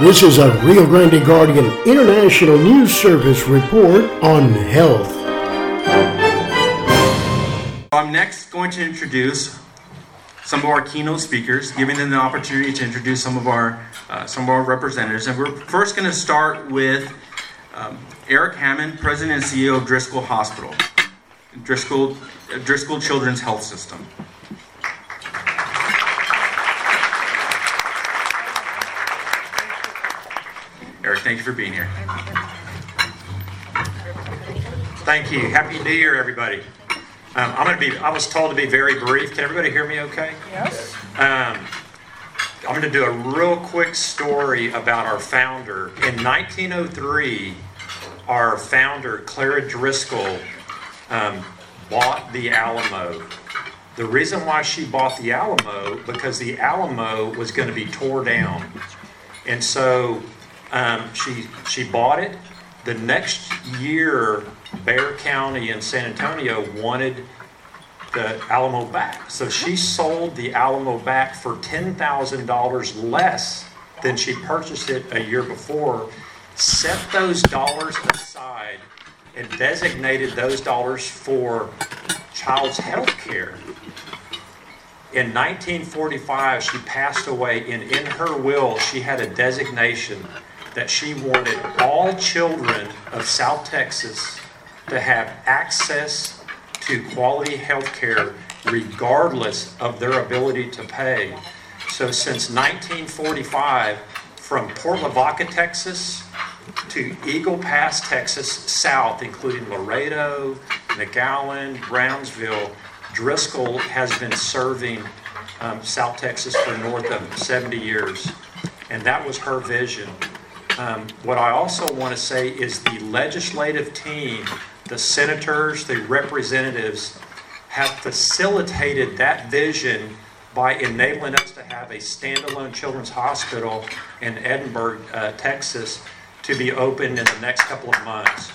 This is a Rio Grande Guardian International News Service report on health. I'm next going to introduce some of our keynote speakers, giving them the opportunity to introduce some of our uh, some of our representatives. And we're first going to start with um, Eric Hamon, President and CEO of Driscoll Hospital, Driscoll Driscoll Children's Health System. Thank you for being here. Thank you. Happy New Year, everybody. Um, I'm going to be. I was told to be very brief. Can everybody hear me? Okay. Yes. Um, I'm going to do a real quick story about our founder. In 1903, our founder, Clara Driscoll, um, bought the Alamo. The reason why she bought the Alamo because the Alamo was going to be tore down, and so um, she she bought it. The next year, Bexar County in San Antonio wanted the Alamo back. So she sold the Alamo back for $10,000 less than she purchased it a year before, set those dollars aside, and designated those dollars for child's health care. In 1945, she passed away, and in her will, she had a designation that she wanted all children of South Texas to have access to quality health care regardless of their ability to pay. So since 1945, from Port Lavaca, Texas to Eagle Pass, Texas, south, including Laredo, McAllen, Brownsville, Driscoll has been serving um, South Texas for north of 70 years. And that was her vision. Um, what I also want to say is the legislative team, the senators, the representatives, have facilitated that vision by enabling us to have a standalone children's hospital in Edinburg, uh, Texas, to be opened in the next couple of months. So,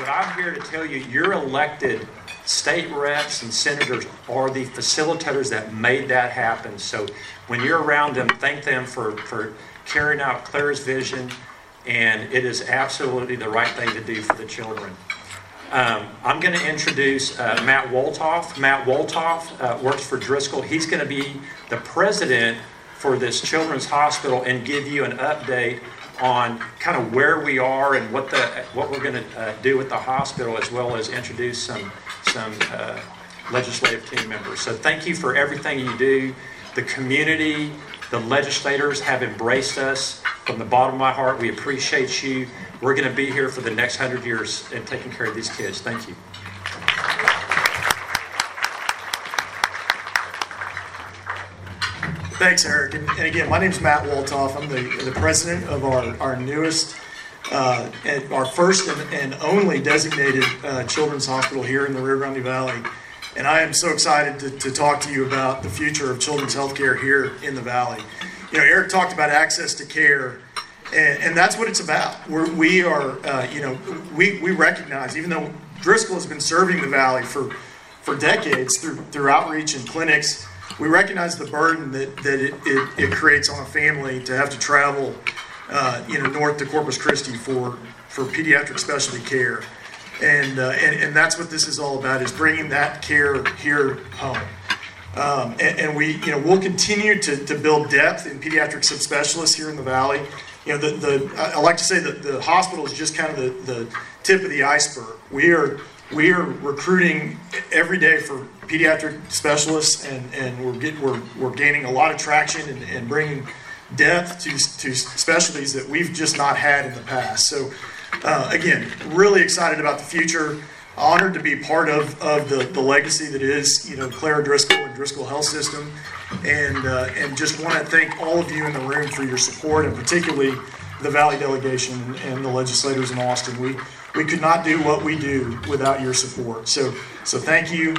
what I'm here to tell you, you're elected state reps and senators are the facilitators that made that happen. So when you're around them, thank them for, for carrying out Claire's vision, and it is absolutely the right thing to do for the children. Um, I'm going to introduce uh, Matt Wolthoff. Matt Wolthoff uh, works for Driscoll. He's going to be the president for this children's hospital and give you an update on kind of where we are and what the what we're going to uh, do with the hospital, as well as introduce some some uh, legislative team members. So thank you for everything you do. The community, the legislators have embraced us from the bottom of my heart. We appreciate you. We're going to be here for the next hundred years and taking care of these kids. Thank you. Thanks, Eric. And, again, my name is Matt Wolthoff. I'm the, the president of our, our newest, uh, our first and, and only designated uh, children's hospital here in the Rio Grande Valley. And I am so excited to, to talk to you about the future of children's healthcare here in the Valley. You know, Eric talked about access to care, and, and that's what it's about. We're, we are, uh, you know, we, we recognize, even though Driscoll has been serving the Valley for, for decades through, through outreach and clinics, we recognize the burden that, that it, it, it creates on a family to have to travel, uh, you know, north to Corpus Christi for, for pediatric specialty care. And, uh, and, and that's what this is all about, is bringing that care here home. Um, and, and we, you know, we'll continue to, to build depth in pediatric subspecialists here in the valley. You know, the, the I like to say that the hospital is just kind of the, the tip of the iceberg. We are we are recruiting every day for pediatric specialists, and, and we're, get, we're, we're gaining a lot of traction and, and bringing depth to, to specialties that we've just not had in the past. So, uh, again, really excited about the future. Honored to be part of, of the, the legacy that is, you know, Clara Driscoll and Driscoll Health System. And, uh, and just want to thank all of you in the room for your support, and particularly the Valley delegation and the legislators in Austin. We, we could not do what we do without your support. So, so thank you.